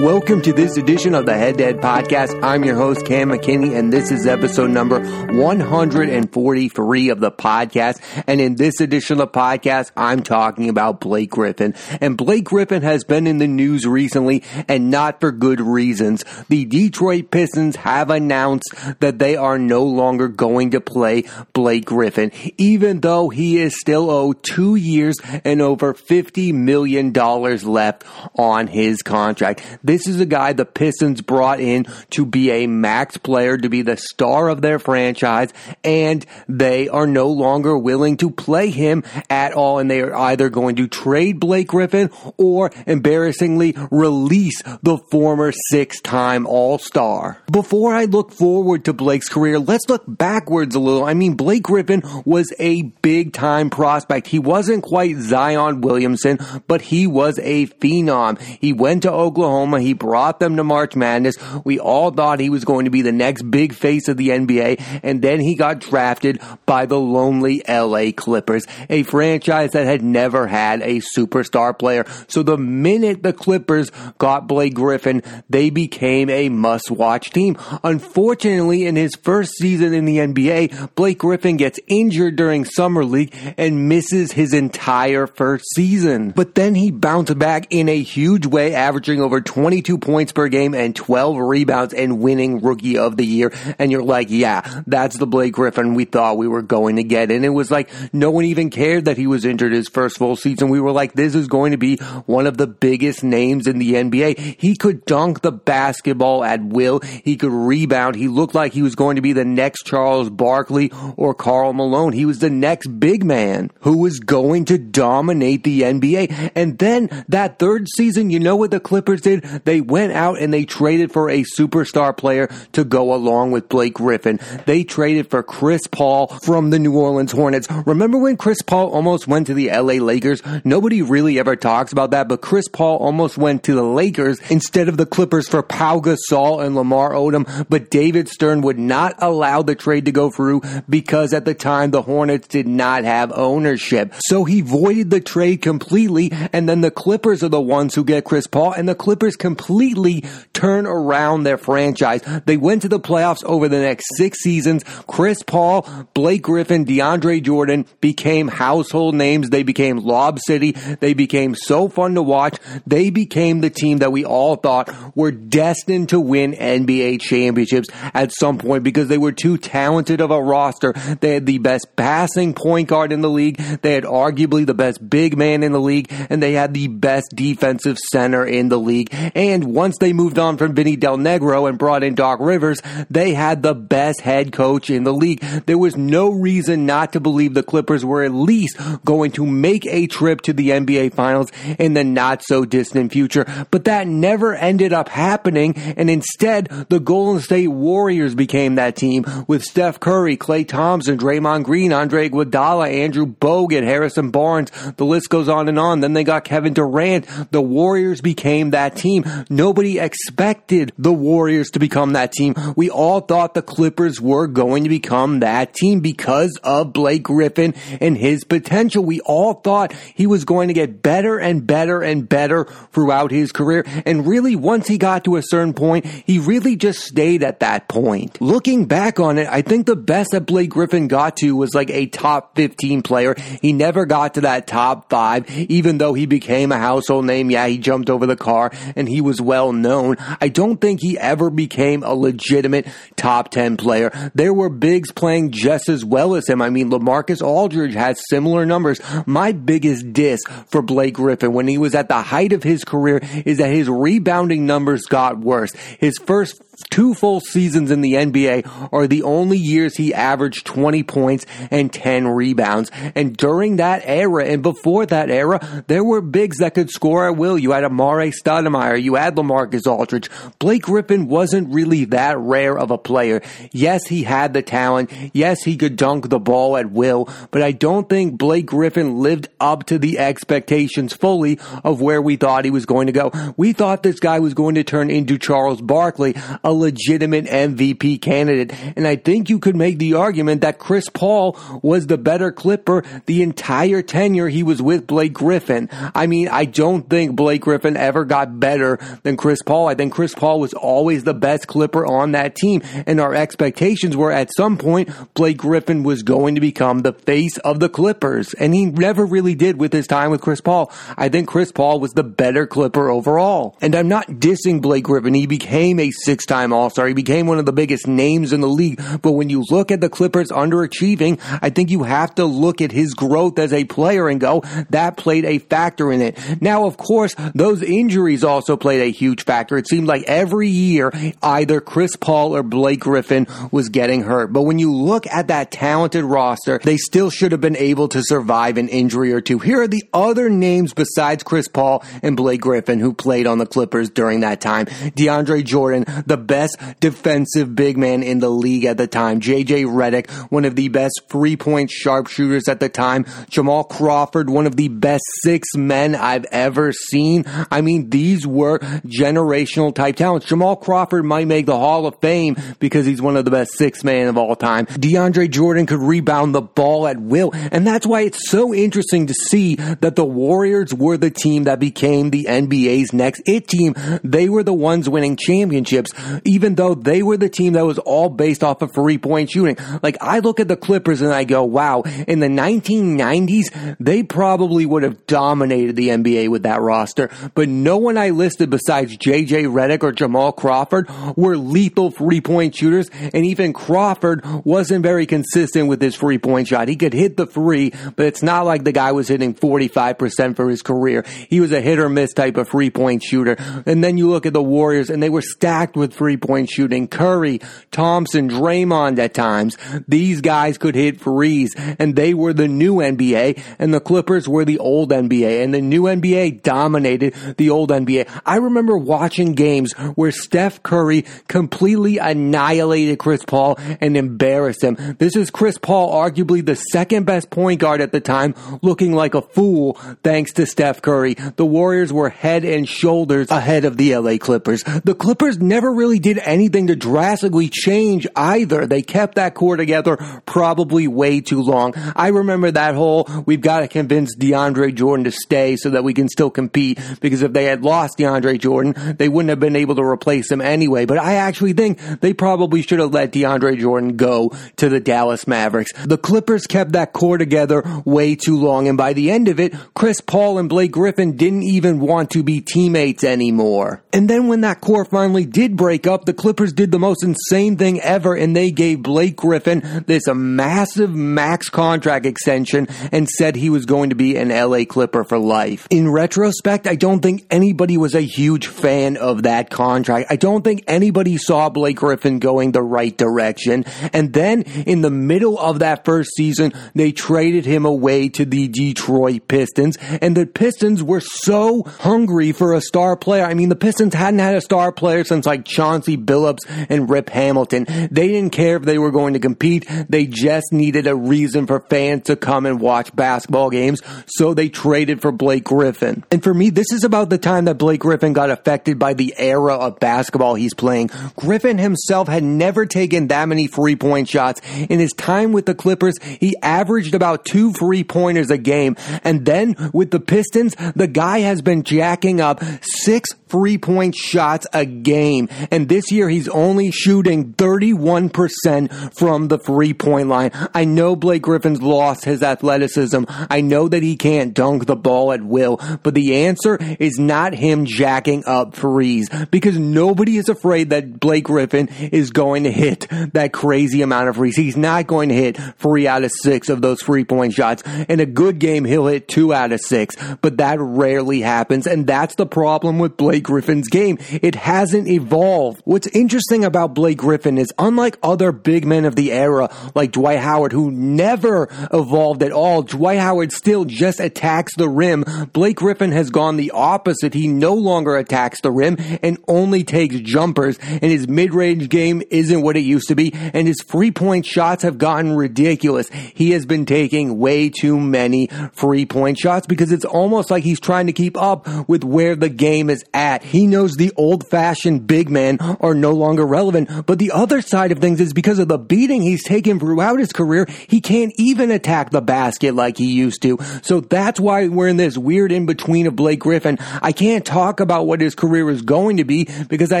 Welcome to this edition of the Head to Head Podcast. I'm your host, Cam McKinney, and this is episode number 143 of the podcast. And in this edition of the podcast, I'm talking about Blake Griffin. And Blake Griffin has been in the news recently, and not for good reasons. The Detroit Pistons have announced that they are no longer going to play Blake Griffin, even though he is still owed two years and over $50 million left on his contract. This is a guy the Pistons brought in to be a max player, to be the star of their franchise, and they are no longer willing to play him at all. And they are either going to trade Blake Griffin or embarrassingly release the former six time All Star. Before I look forward to Blake's career, let's look backwards a little. I mean, Blake Griffin was a big time prospect. He wasn't quite Zion Williamson, but he was a phenom. He went to Oklahoma. He brought them to March Madness. We all thought he was going to be the next big face of the NBA, and then he got drafted by the lonely LA Clippers, a franchise that had never had a superstar player. So the minute the Clippers got Blake Griffin, they became a must watch team. Unfortunately, in his first season in the NBA, Blake Griffin gets injured during Summer League and misses his entire first season. But then he bounced back in a huge way, averaging over 20 22 points per game and 12 rebounds and winning rookie of the year. And you're like, yeah, that's the Blake Griffin we thought we were going to get. And it was like, no one even cared that he was injured his first full season. We were like, this is going to be one of the biggest names in the NBA. He could dunk the basketball at will. He could rebound. He looked like he was going to be the next Charles Barkley or Karl Malone. He was the next big man who was going to dominate the NBA. And then that third season, you know what the Clippers did? They went out and they traded for a superstar player to go along with Blake Griffin. They traded for Chris Paul from the New Orleans Hornets. Remember when Chris Paul almost went to the LA Lakers? Nobody really ever talks about that, but Chris Paul almost went to the Lakers instead of the Clippers for Pau Gasol and Lamar Odom, but David Stern would not allow the trade to go through because at the time the Hornets did not have ownership. So he voided the trade completely and then the Clippers are the ones who get Chris Paul and the Clippers completely turn around their franchise. They went to the playoffs over the next six seasons. Chris Paul, Blake Griffin, DeAndre Jordan became household names. They became Lob City. They became so fun to watch. They became the team that we all thought were destined to win NBA championships at some point because they were too talented of a roster. They had the best passing point guard in the league. They had arguably the best big man in the league and they had the best defensive center in the league. And once they moved on from Vinny Del Negro and brought in Doc Rivers, they had the best head coach in the league. There was no reason not to believe the Clippers were at least going to make a trip to the NBA Finals in the not so distant future. But that never ended up happening. And instead, the Golden State Warriors became that team with Steph Curry, Klay Thompson, Draymond Green, Andre Iguodala, Andrew Bogut, Harrison Barnes. The list goes on and on. Then they got Kevin Durant. The Warriors became that team. Nobody expected the Warriors to become that team. We all thought the Clippers were going to become that team because of Blake Griffin and his potential. We all thought he was going to get better and better and better throughout his career. And really, once he got to a certain point, he really just stayed at that point. Looking back on it, I think the best that Blake Griffin got to was like a top 15 player. He never got to that top five, even though he became a household name. Yeah, he jumped over the car and he was well known. I don't think he ever became a legitimate top 10 player. There were bigs playing just as well as him. I mean, LaMarcus Aldridge has similar numbers. My biggest diss for Blake Griffin when he was at the height of his career is that his rebounding numbers got worse. His first two full seasons in the NBA are the only years he averaged 20 points and 10 rebounds. And during that era and before that era, there were bigs that could score at will. You had Amar'e Stoudemire, you had LaMarcus Aldridge. Blake Griffin wasn't really that rare of a player. Yes, he had the talent. Yes, he could dunk the ball at will, but I don't think Blake Griffin lived up to the expectations fully of where we thought he was going to go. We thought this guy was going to turn into Charles Barkley. A legitimate MVP candidate. And I think you could make the argument that Chris Paul was the better Clipper the entire tenure he was with Blake Griffin. I mean, I don't think Blake Griffin ever got better than Chris Paul. I think Chris Paul was always the best Clipper on that team. And our expectations were at some point Blake Griffin was going to become the face of the Clippers. And he never really did with his time with Chris Paul. I think Chris Paul was the better Clipper overall. And I'm not dissing Blake Griffin. He became a six time All Star. He became one of the biggest names in the league. But when you look at the Clippers underachieving, I think you have to look at his growth as a player and go, that played a factor in it. Now, of course, those injuries also played a huge factor. It seemed like every year, either Chris Paul or Blake Griffin was getting hurt. But when you look at that talented roster, they still should have been able to survive an injury or two. Here are the other names besides Chris Paul and Blake Griffin who played on the Clippers during that time. DeAndre Jordan, the best defensive big man in the league at the time. JJ Redick, one of the best three point sharpshooters at the time. Jamal Crawford, one of the best six men I've ever seen. I mean, these were generational type talents. Jamal Crawford might make the Hall of Fame because he's one of the best six men of all time. DeAndre Jordan could rebound the ball at will. And that's why it's so interesting to see that the Warriors were the team that became the NBA's next it team. They were the ones winning championships, even though they were the team that was all based off of three point shooting. Like I look at the Clippers and I go, wow, in the 1990s, they probably would have dominated the NBA with that roster, but no one I listed besides JJ Redick or Jamal Crawford were lethal three point shooters, and even Crawford wasn't very consistent with his three point shot. He could hit the three, but it's not like the guy was hitting 45% for his career. He was a hit or miss type of three point shooter. And then you look at the Warriors and they were stacked with three point shooting. Curry, Thompson, Draymond at times. These guys could hit threes and they were the new NBA and the Clippers were the old NBA and the new NBA dominated the old NBA. I remember watching games where Steph Curry completely annihilated Chris Paul and embarrassed him. This is Chris Paul, arguably the second best point guard at the time, looking like a fool thanks to Steph Curry. The Warriors were head and shoulders ahead of the LA Clippers. The Clippers never really did anything to drastically change either. They kept that core together probably way too long. I remember that whole, we've got to convince DeAndre Jordan to stay so that we can still compete because if they had lost DeAndre Jordan, they wouldn't have been able to replace him anyway. But I actually think they probably should have let DeAndre Jordan go to the Dallas Mavericks. The Clippers kept that core together way too long and by the end of it, Chris Paul and Blake Griffin didn't even want to be teammates anymore. And then when that core finally did break up, the Clippers did the most insane thing ever and they gave Blake Griffin this massive max contract extension and said he was going to be an LA Clipper for life. In retrospect, I don't think anybody was a huge fan of that contract. I don't think anybody saw Blake Griffin going the right direction. And then in the middle of that first season, they traded him away to the Detroit Pistons and the Pistons were so hungry for a star player. I mean, the Pistons hadn't had a star player since like Chauncey Billups and Rip Hamilton. They didn't care if they were going to compete. They just needed a reason for fans to come and watch basketball games. So they traded for Blake Griffin. And for me, this is about the time that Blake Griffin got affected by the era of basketball he's playing. Griffin himself had never taken that many three point shots. In his time with the Clippers, he averaged about two three pointers a game. And then with the Pistons, the guy has been jacking up six three point shots a game. And this year he's only shooting 31% from the three point line. I know Blake Griffin's lost his athleticism. I know that he can't dunk the ball at will, but the answer is not him jacking up threes because nobody is afraid that Blake Griffin is going to hit that crazy amount of threes. He's not going to hit three out of six of those three point shots. In a good game, he'll hit two out of six, but that rarely happens. And that's the problem with Blake Griffin's game. It hasn't evolved. What's interesting about Blake Griffin is unlike other big men of the era, like Dwight Howard, who never evolved at all, Dwight Howard still just attacks the rim. Blake Griffin has gone the opposite. He no longer attacks the rim and only takes jumpers, and his mid-range game isn't what it used to be, and his three-point shots have gotten ridiculous. He has been taking way too many three-point shots because it's almost like he's trying to keep up with where the game is at He knows the old fashioned big men are no longer relevant. But the other side of things is because of the beating he's taken throughout his career, he can't even attack the basket like he used to. So that's why we're in this weird in between of Blake Griffin. I can't talk about what his career is going to be because I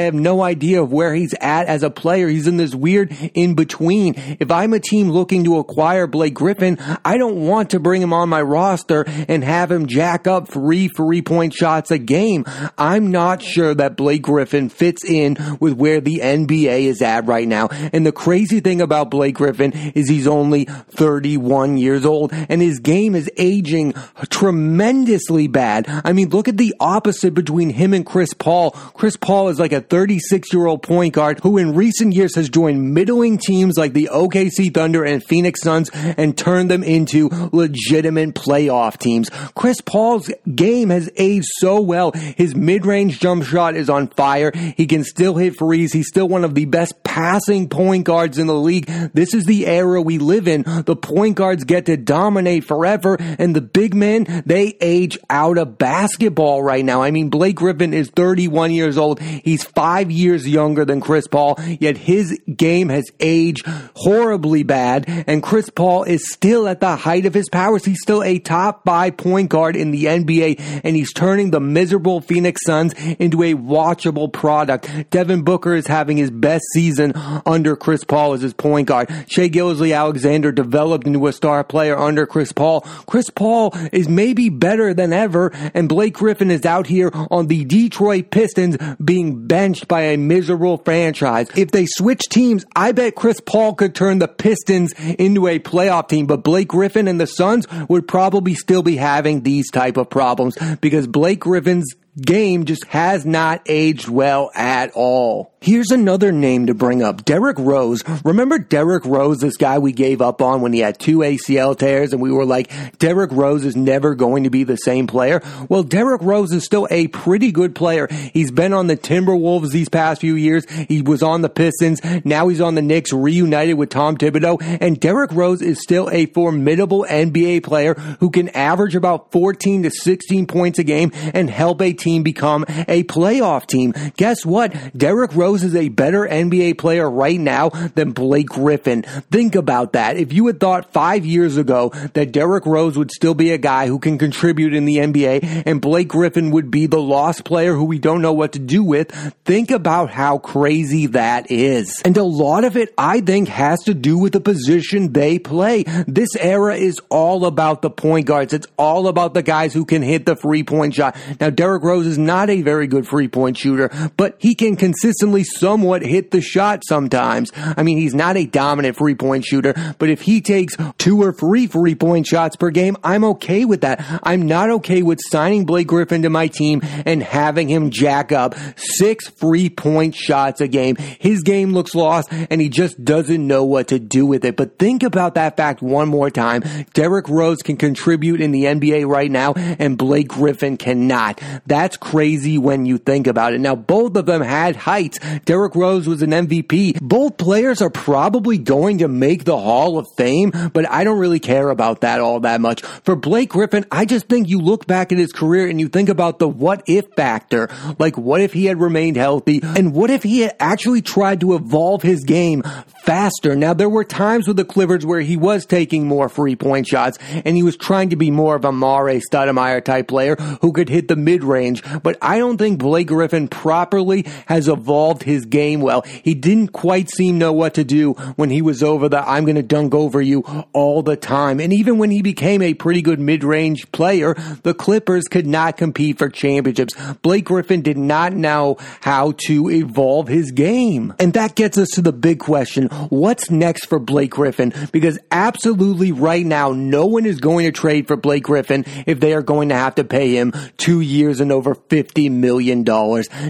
have no idea of where he's at as a player. He's in this weird in between. If I'm a team looking to acquire Blake Griffin, I don't want to bring him on my roster and have him jack up three three point shots a game. I'm not sure that Blake Griffin fits in with where the NBA is at right now. And the crazy thing about Blake Griffin is he's only 31 years old and his game is aging tremendously bad. I mean, look at the opposite between him and Chris Paul. Chris Paul is like a 36 year old point guard who in recent years has joined middling teams like the OKC Thunder and Phoenix Suns and turned them into legitimate playoff teams. Chris Paul's game has aged so well. His mid-range jump shot is on fire. He can still hit threes. He's still one of the best passing point guards in the league. This is the era we live in. The point guards get to dominate forever and the big men, they age out of basketball right now. I mean, Blake Griffin is 31 years old. He's five years younger than Chris Paul, yet his game has aged horribly bad and Chris Paul is still at the height of his powers. He's still a top five point guard in the NBA and he's turning the miserable Phoenix Suns into a watchable product. Devin Booker is having his best season under Chris Paul as his point guard. Shai Gilgeous-Alexander developed into a star player under Chris Paul. Chris Paul is maybe better than ever and Blake Griffin is out here on the Detroit Pistons being benched by a miserable franchise. If they switch teams, I bet Chris Paul could turn the Pistons into a playoff team, but Blake Griffin and the Suns would probably still be having these type of problems because Blake Griffin's game just has not aged well at all. Here's another name to bring up. Derrick Rose. Remember Derrick Rose, this guy we gave up on when he had two ACL tears and we were like, Derrick Rose is never going to be the same player? Well, Derrick Rose is still a pretty good player. He's been on the Timberwolves these past few years. He was on the Pistons. Now he's on the Knicks, reunited with Tom Thibodeau. And Derrick Rose is still a formidable NBA player who can average about 14 to 16 points a game and help a team become a playoff team. Guess what? Derrick Rose is a better NBA player right now than Blake Griffin. Think about that. If you had thought five years ago that Derrick Rose would still be a guy who can contribute in the NBA and Blake Griffin would be the lost player who we don't know what to do with, think about how crazy that is. And a lot of it, I think, has to do with the position they play. This era is all about the point guards. It's all about the guys who can hit the three point shot. Now, Derrick Rose is not a very good three point shooter, but he can consistently somewhat hit the shot sometimes. I mean, he's not a dominant three point shooter, but if he takes two or three free point shots per game, I'm okay with that. I'm not okay with signing Blake Griffin to my team and having him jack up six three point shots a game. His game looks lost and he just doesn't know what to do with it. But think about that fact one more time. Derrick Rose can contribute in the NBA right now and Blake Griffin cannot. That's crazy when you think about it. Now, both of them had heights. Derrick Rose was an MVP. Both players are probably going to make the Hall of Fame, but I don't really care about that all that much. For Blake Griffin, I just think you look back at his career and you think about the what if factor. Like, what if he had remained healthy? And what if he had actually tried to evolve his game faster? Now, there were times with the Clippers where he was taking more three point shots and he was trying to be more of a Mare Stoudemire type player who could hit the mid range, but I don't think Blake Griffin properly has evolved his game well. He didn't quite seem know what to do when he was over the I'm going to dunk over you all the time. And even when he became a pretty good mid-range player, the Clippers could not compete for championships. Blake Griffin did not know how to evolve his game. And that gets us to the big question. What's next for Blake Griffin? Because absolutely right now, no one is going to trade for Blake Griffin if they are going to have to pay him two years and over $50 million.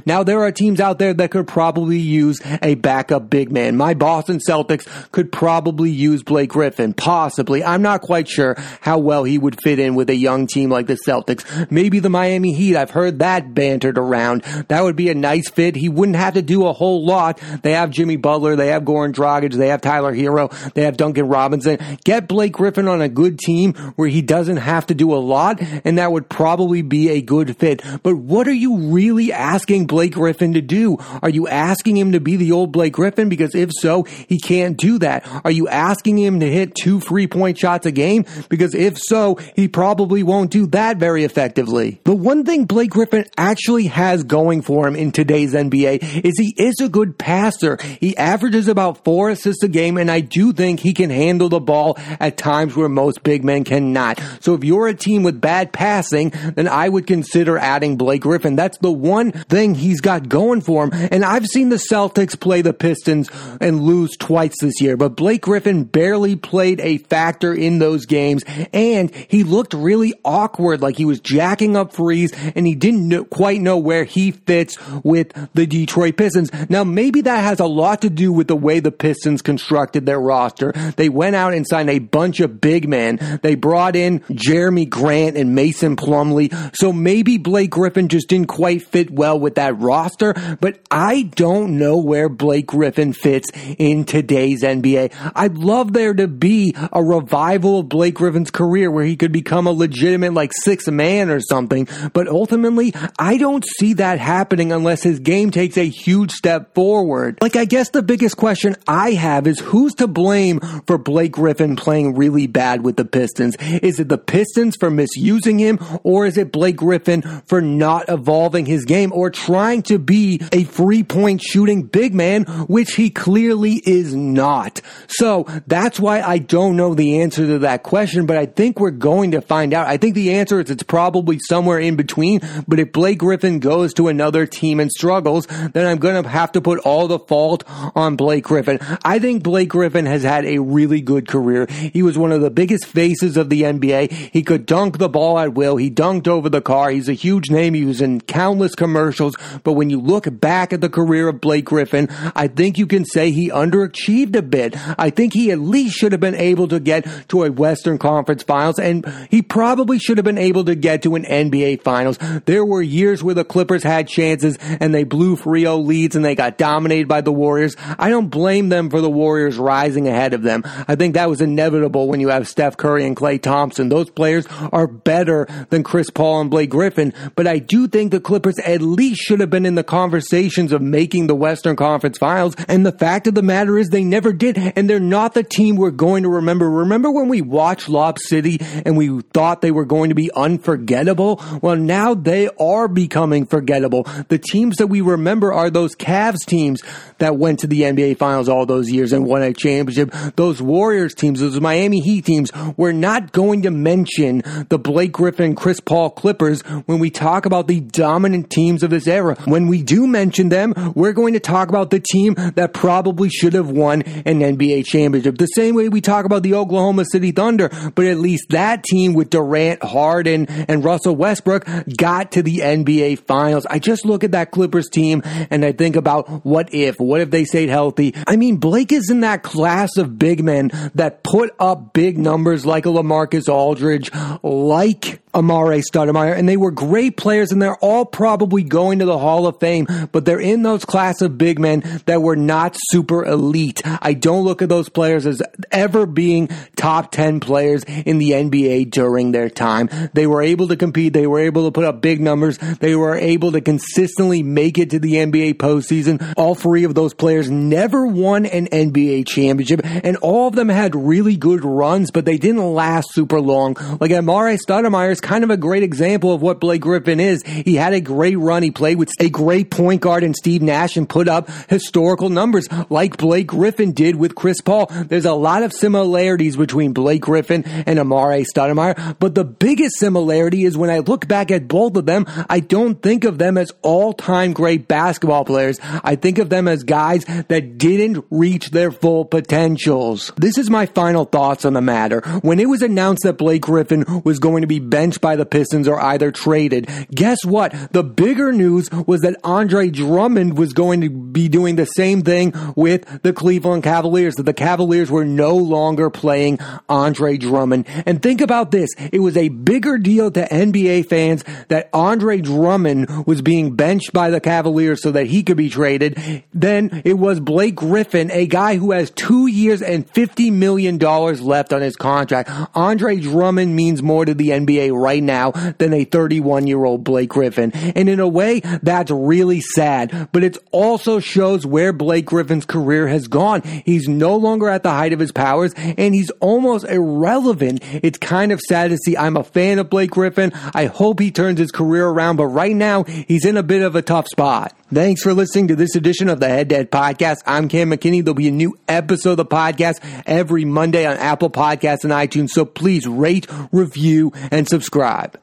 Now there are teams out there that could probably use a backup big man. My Boston Celtics could probably use Blake Griffin. Possibly. I'm not quite sure how well he would fit in with a young team like the Celtics. Maybe the Miami Heat. I've heard that bantered around. That would be a nice fit. He wouldn't have to do a whole lot. They have Jimmy Butler. They have Goran Dragic, they have Tyler Herro. they have Duncan Robinson. Get Blake Griffin on a good team where he doesn't have to do a lot, and that would probably be a good fit. But what are you really asking Blake Griffin to do? Are you asking him to be the old Blake Griffin? Because if so, he can't do that. Are you asking him to hit two three point shots a game? Because if so, he probably won't do that very effectively. The one thing Blake Griffin actually has going for him in today's NBA is he is a good passer. He averages about four assists a game, and I do think he can handle the ball at times where most big men cannot. So if you're a team with bad passing, then I would consider adding Blake Griffin. That's the one thing he's got going for him. And I've seen the Celtics play the Pistons and lose twice this year, but Blake Griffin barely played a factor in those games and he looked really awkward, like he was jacking up threes and he didn't know, quite know where he fits with the Detroit Pistons. Now maybe that has a lot to do with the way the Pistons constructed their roster. They went out and signed a bunch of big men. They brought in Jerami Grant and Mason Plumlee. So maybe Blake Griffin just didn't quite fit well with that roster, but I don't know where Blake Griffin fits in today's NBA. I'd love there to be a revival of Blake Griffin's career where he could become a legitimate like six man or something, but ultimately I don't see that happening unless his game takes a huge step forward. Like I guess the biggest question I have is who's to blame for Blake Griffin playing really bad with the Pistons? Is it the Pistons for misusing him or is it Blake Griffin for not evolving his game or trying to be a three point shooting big man, which he clearly is not. So that's why I don't know the answer to that question, but I think we're going to find out. I think the answer is it's probably somewhere in between, but if Blake Griffin goes to another team and struggles, then I'm going to have to put all the fault on Blake Griffin. I think Blake Griffin has had a really good career. He was one of the biggest faces of the NBA. He could dunk the ball at will. He dunked over the car. He's a huge name. He was in countless commercials. But when you look back at the career of Blake Griffin, I think you can say he underachieved a bit. I think he at least should have been able to get to a Western Conference Finals, and he probably should have been able to get to an NBA Finals. There were years where the Clippers had chances and they blew Frio oh leads and they got dominated by the Warriors. I don't blame them for the Warriors rising ahead of them. I think that was inevitable when you have Steph Curry and Klay Thompson. Those players are better than Chris Paul and Blake Griffin, but I do think the Clippers at least should have been in the conversations of making the Western Conference Finals. And the fact of the matter is they never did. And they're not the team we're going to remember. Remember when we watched Lob City and we thought they were going to be unforgettable? Well, now they are becoming forgettable. The teams that we remember are those Cavs teams that went to the NBA Finals all those years and won a championship. Those Warriors teams, those Miami Heat teams. We're not going to mention the Blake Griffin, Chris Paul Clippers when we talk about the dominant teams of this era. When we do mention them, we're going to talk about the team that probably should have won an NBA championship. The same way we talk about the Oklahoma City Thunder, but at least that team with Durant, Harden, and Russell Westbrook got to the NBA Finals. I just look at that Clippers team and I think about what if, what if they stayed healthy? I mean, Blake is in that class of big men that put up big numbers like a LaMarcus Aldridge, like Amar'e Stoudemire, and they were great players, and they're all probably going to the Hall of Fame, but they're in those class of big men that were not super elite. I don't look at those players as ever being top 10 players in the NBA during their time. They were able to compete, they were able to put up big numbers, they were able to consistently make it to the NBA postseason. All three of those players never won an NBA championship, and all of them had really good runs, but they didn't last super long. Like Amar'e Stoudemire kind of a great example of what Blake Griffin is. He had a great run. He played with a great point guard in Steve Nash and put up historical numbers like Blake Griffin did with Chris Paul. There's a lot of similarities between Blake Griffin and Amar'e Stoudemire, but the biggest similarity is when I look back at both of them, I don't think of them as all-time great basketball players. I think of them as guys that didn't reach their full potentials. This is my final thoughts on the matter. When it was announced that Blake Griffin was going to be benched by the Pistons or either traded. Guess what? The bigger news was that Andre Drummond was going to be doing the same thing with the Cleveland Cavaliers, that the Cavaliers were no longer playing Andre Drummond. And think about this. It was a bigger deal to NBA fans that Andre Drummond was being benched by the Cavaliers so that he could be traded than it was Blake Griffin, a guy who has two years and $50 million left on his contract. Andre Drummond means more to the NBA right now than a 31 year old Blake Griffin. And in a way, that's really sad, but it also shows where Blake Griffin's career has gone. He's no longer at the height of his powers and he's almost irrelevant. It's kind of sad to see. I'm a fan of Blake Griffin. I hope he turns his career around, but right now he's in a bit of a tough spot. Thanks for listening to this edition of the Head Dead Podcast. I'm Cam McKinney. There'll be a new episode of the podcast every Monday on Apple Podcasts and iTunes. So please rate, review, and subscribe.